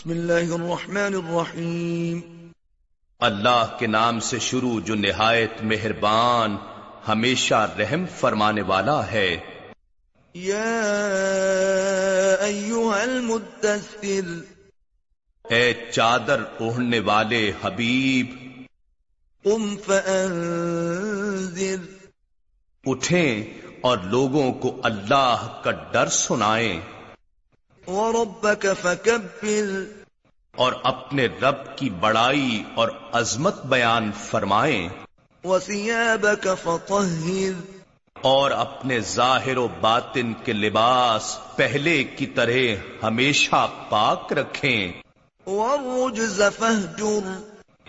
بسم اللہ الرحمن الرحیم۔ اللہ کے نام سے شروع جو نہایت مہربان ہمیشہ رحم فرمانے والا ہے۔ یا ایوہ المدثر۔ اے چادر اوڑھنے والے حبیب قم فانذر۔ اٹھیں اور لوگوں کو اللہ کا ڈر سنائیں۔ اور اپنے رب کی بڑائی اور عظمت بیان فرمائیں اور اپنے ظاہر و باطن کے لباس پہلے کی طرح ہمیشہ پاک رکھیں والرجز فہجر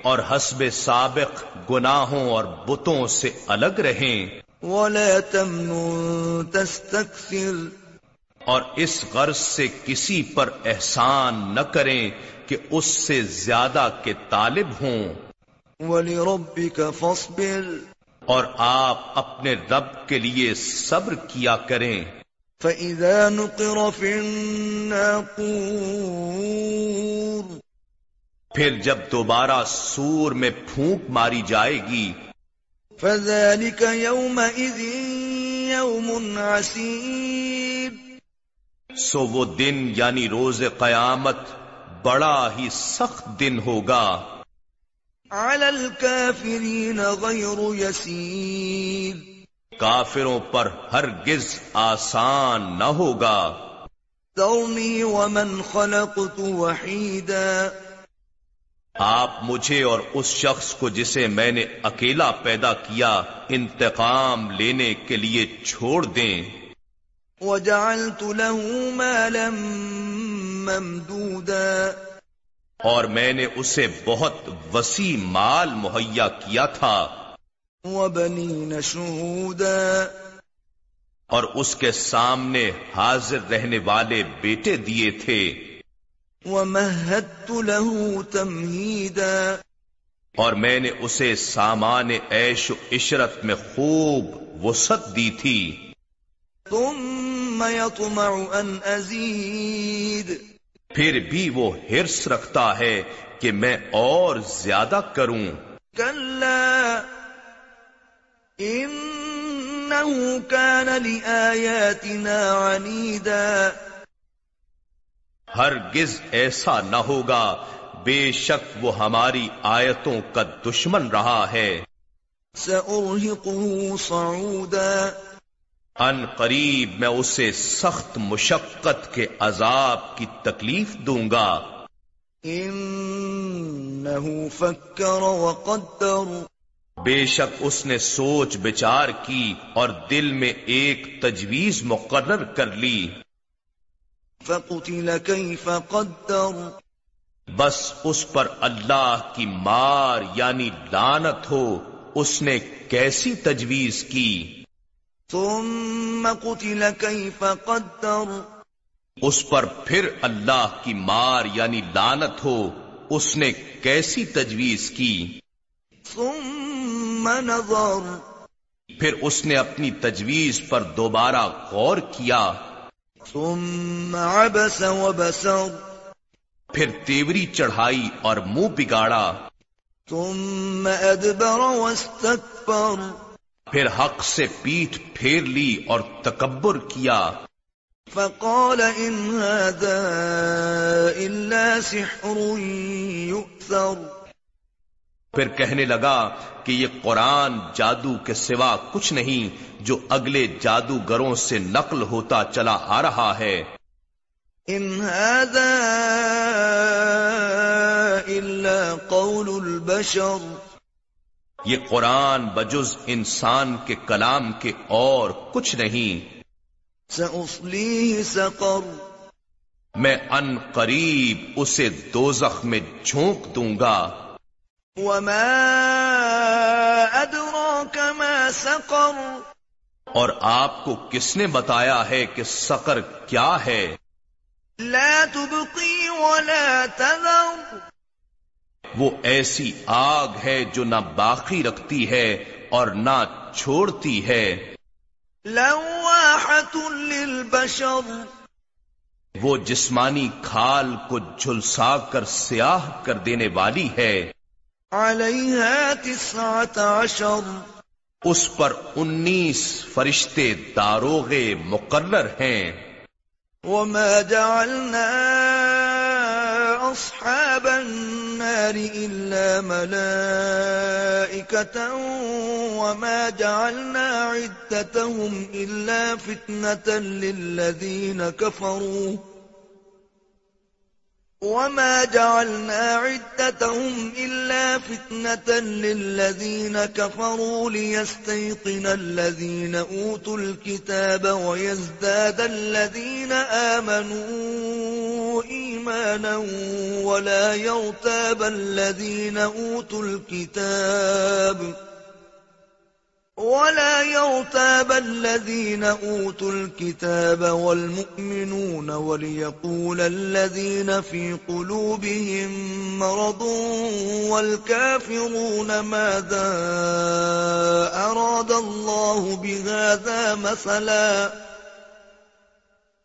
اور حسب سابق گناہوں اور بتوں سے الگ رہیں ولا تمنن تستكثر. اور اس غرض سے کسی پر احسان نہ کریں کہ اس سے زیادہ کے طالب ہوں۔ ولربك فاصبر۔ اور آپ اپنے رب کے لیے صبر کیا کریں۔ فإذا نقر في الناقور۔ پھر جب دوبارہ سور میں پھونک ماری جائے گی۔ فذلك يومئذ يوم عسير۔ سو وہ دن یعنی روز قیامت بڑا ہی سخت دن ہوگا۔ الكافرين غير يسير۔ کافروں پر ہرگز آسان نہ ہوگا۔ ذرني ومن خلقت وحيدا۔ آپ مجھے اور اس شخص کو جسے میں نے اکیلا پیدا کیا انتقام لینے کے لیے چھوڑ دیں۔ وجعلت له مالا ممدودا اور میں نے اسے بہت وسیع مال مہیا کیا تھا۔ وبنين شهودا اور اس کے سامنے حاضر رہنے والے بیٹے دیے تھے۔ ومهدت له تمهيدا اور میں نے اسے سامان عیش و عشرت میں خوب وسعت دی تھی۔ ثم يطمع ان ازيد پھر بھی وہ ہرس رکھتا ہے کہ میں اور زیادہ کروں۔ كلا انه كان لاياتنا عنيدا. ہرگز ایسا نہ ہوگا بے شک وہ ہماری آیتوں کا دشمن رہا ہے۔ سأرهقه صعودا. ان قریب میں اسے سخت مشقت کے عذاب کی تکلیف دوں گا۔ انه فكر وقدر بے شک اس نے سوچ بچار کی اور دل میں ایک تجویز مقرر کر لی۔ فقتل كيف قدر۔ بس اس پر اللہ کی مار یعنی لانت ہو اس نے کیسی تجویز کی؟ ثم قتل كيف قدر۔ اس پر پھر اللہ کی مار یعنی لانت ہو اس نے کیسی تجویز کی؟ ثم نظر۔ پھر اس نے اپنی تجویز پر دوبارہ غور کیا۔ ثم عبس وبسر۔ پھر تیوری چڑھائی اور منہ بگاڑا۔ ثم ادبر واستكبر۔ پھر حق سے پیٹھ پھیر لی اور تکبر کیا۔ فقال ان هذا الا سحر يؤثر۔ پھر کہنے لگا کہ یہ قرآن جادو کے سوا کچھ نہیں جو اگلے جادوگروں سے نقل ہوتا چلا آ رہا ہے۔ ان هذا الا قول البشر۔ یہ قرآن بجز انسان کے کلام کے اور کچھ نہیں۔ سقر۔ میں ان قریب اسے دوزخ میں جھونک دوں گا۔ وما ادراك ما سقر۔ اور آپ کو کس نے بتایا ہے کہ سقر کیا ہے؟ لا تبقي ولا تذر۔ وہ ایسی آگ ہے جو نہ باقی رکھتی ہے اور نہ چھوڑتی ہے۔ للبشر۔ وہ جسمانی کھال کو جھلسا کر سیاہ کر دینے والی ہے۔ عليها تسعة عشر۔ اس پر انیس فرشتے داروغے مقرر ہیں۔ وما جعلنا أصحاب النار النار إلا ملائكة وما جعلنا عدتهم إلا فتنة للذين كفروا. وما جعلنا عدتهم إلا فتنة للذين كفروا ليستيقن الذين أوتوا الكتاب ويزداد الذين آمنوا. إيمانا ولا يرتاب الذين أوتوا الكتاب ولا يرتاب الذين أوتوا الكتاب والمؤمنون وليقول الذين في قلوبهم مرض والكافرون ماذا أراد الله بهذا مثلا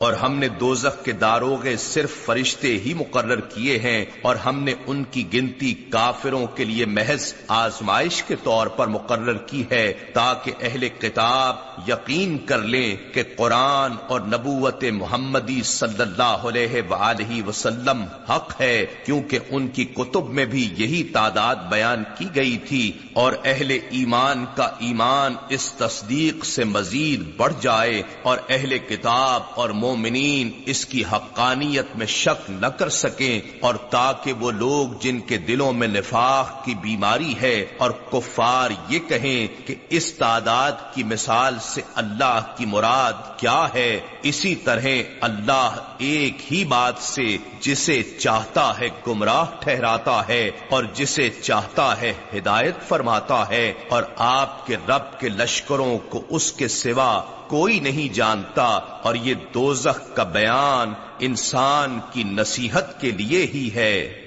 اور ہم نے دوزخ کے داروغے صرف فرشتے ہی مقرر کیے ہیں اور ہم نے ان کی گنتی کافروں کے لیے محض آزمائش کے طور پر مقرر کی ہے تاکہ اہل کتاب یقین کر لیں کہ قرآن اور نبوت محمدی صلی اللہ علیہ وآلہ وسلم حق ہے، کیونکہ ان کی کتب میں بھی یہی تعداد بیان کی گئی تھی اور اہل ایمان کا ایمان اس تصدیق سے مزید بڑھ جائے اور اہل کتاب اور مومنین اس کی حقانیت میں شک نہ کر سکیں اور تاکہ وہ لوگ جن کے دلوں میں نفاق کی بیماری ہے اور کفار یہ کہیں کہ اس تعداد کی مثال سے اللہ کی مراد کیا ہے، اسی طرح اللہ ایک ہی بات سے جسے چاہتا ہے گمراہ ٹھہراتا ہے اور جسے چاہتا ہے ہدایت فرماتا ہے اور آپ کے رب کے لشکروں کو اس کے سوا کوئی نہیں جانتا اور یہ دوزخ کا بیان انسان کی نصیحت کے لیے ہی ہے۔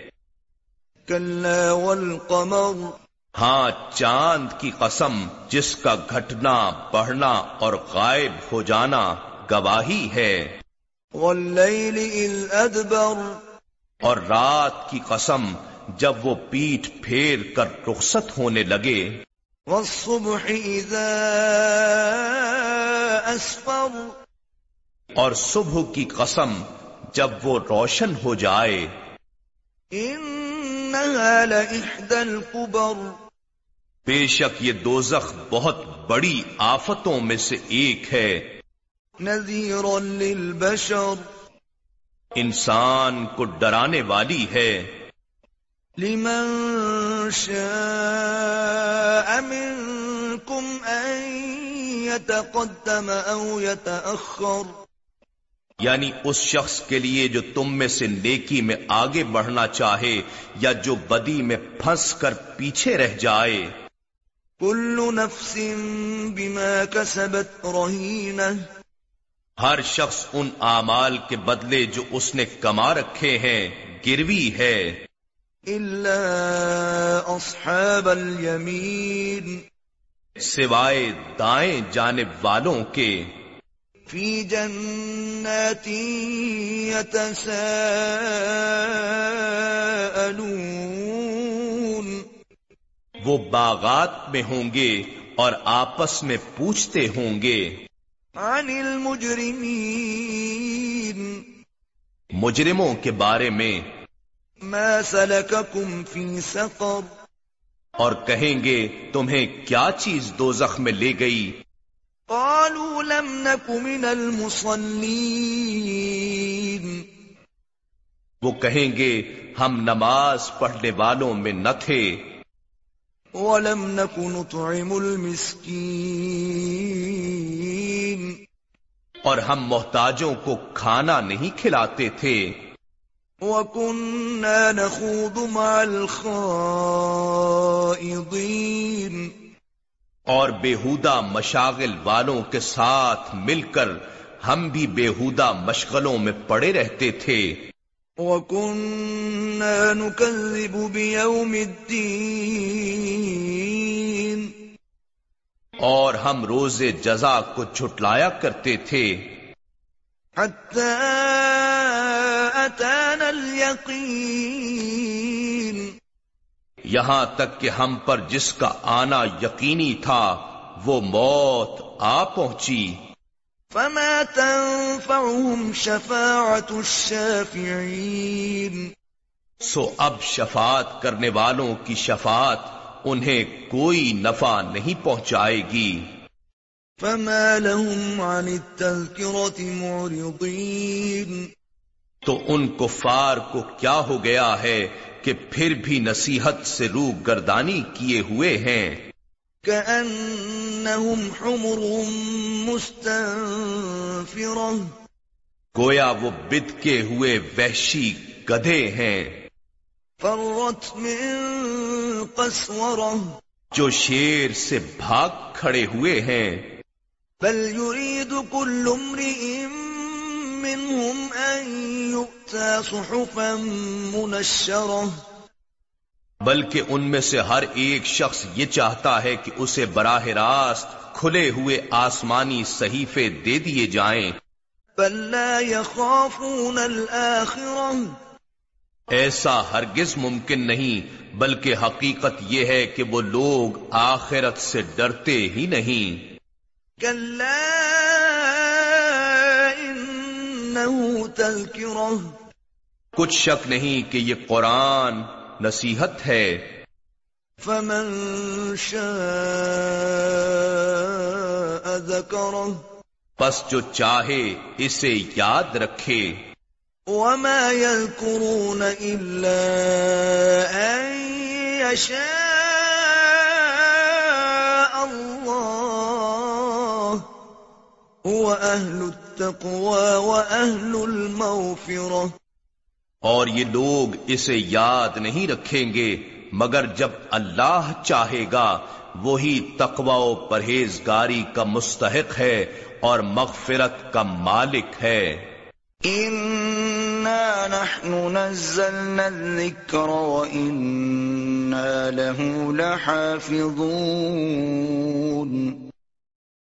والقمر۔ ہاں چاند کی قسم جس کا گھٹنا بڑھنا اور غائب ہو جانا گواہی ہے۔ أدبر اور رات کی قسم جب وہ پیٹھ پھیر کر رخصت ہونے لگے۔ والصبح إذا أسفر اور صبح کی قسم جب وہ روشن ہو جائے۔ إنها لإحدى الكبر. بے شک یہ دوزخ بہت بڑی آفتوں میں سے ایک ہے۔ نذيرا للبشر. انسان کو ڈرانے والی ہے۔ لمن شاء منكم أن يتقدم أو يتأخر. یعنی اس شخص کے لیے جو تم میں سے نیکی میں آگے بڑھنا چاہے یا جو بدی میں پھنس کر پیچھے رہ جائے۔ كل نفس بما كسبت رهينة. ہر شخص ان اعمال کے بدلے جو اس نے کما رکھے ہیں گروی ہے۔ إلا أصحاب اليمين. سوائے دائیں جانب والوں کے۔ في جنات يتساءلون وہ باغات میں ہوں گے اور آپس میں پوچھتے ہوں گے۔ عن المجرمين مجرموں کے بارے میں۔ ما سلككم في سقر۔ اور کہیں گے تمہیں کیا چیز دوزخ میں لے گئی؟ قالوا لم نك من وہ کہیں گے ہم نماز پڑھنے والوں میں نہ تھے. ولم نك نطعم المسكين. اور ہم محتاجوں کو کھانا نہیں کھلاتے تھے۔ وكنا نخوض مع الخائضين اور بےحودہ مشاغل والوں کے ساتھ مل کر ہم بھی بےحودہ مشغلوں میں پڑے رہتے تھے۔ وَكُنَّا نُكَذِّبُ بِيَوْمِ الدِّينِ اور ہم روز جزا کو جھٹلایا کرتے تھے۔ حَتَّى أَتَانَا الْيَقِينَ. یہاں تک کہ ہم پر جس کا آنا یقینی تھا وہ موت آ پہنچی۔ فما تنفعهم شفاعة الشافعين۔ سو اب شفاعت کرنے والوں کی شفاعت انہیں کوئی نفع نہیں پہنچائے گی۔ فما لهم عن التذكرة معرضين۔ تو ان کفار کو کیا ہو گیا ہے کہ پھر بھی نصیحت سے رو گردانی کیے ہوئے ہیں؟ كأنهم حمر مستنفرة گویا وہ بد کے ہوئے وحشی گدھے ہیں۔ فرت من قسورة جو شیر سے بھاگ کھڑے ہوئے ہیں۔ بل يريد كل امرئ منهم أن يؤتى صحفا منشرة. بلکہ ان میں سے ہر ایک شخص یہ چاہتا ہے کہ اسے براہ راست کھلے ہوئے آسمانی صحیفے دے دیے جائیں۔ بل لا يخافون الآخرة. ایسا ہرگز ممکن نہیں بلکہ حقیقت یہ ہے کہ وہ لوگ آخرت سے ڈرتے ہی نہیں۔ کچھ شک نہیں کہ یہ قرآن نصیحت ہے۔ فمن شاء ذكره۔ پس جو چاہے اسے یاد رکھے۔ وما يذكرون إلا أن يشاء الله۔ هو أهل التقوى۔ وأهل المغفرة. اور یہ لوگ اسے یاد نہیں رکھیں گے مگر جب اللہ چاہے گا وہی تقوی و پرہیزگاری کا مستحق ہے اور مغفرت کا مالک ہے۔ إنا نحن نزلنا الذكر وإنا له لحافظون۔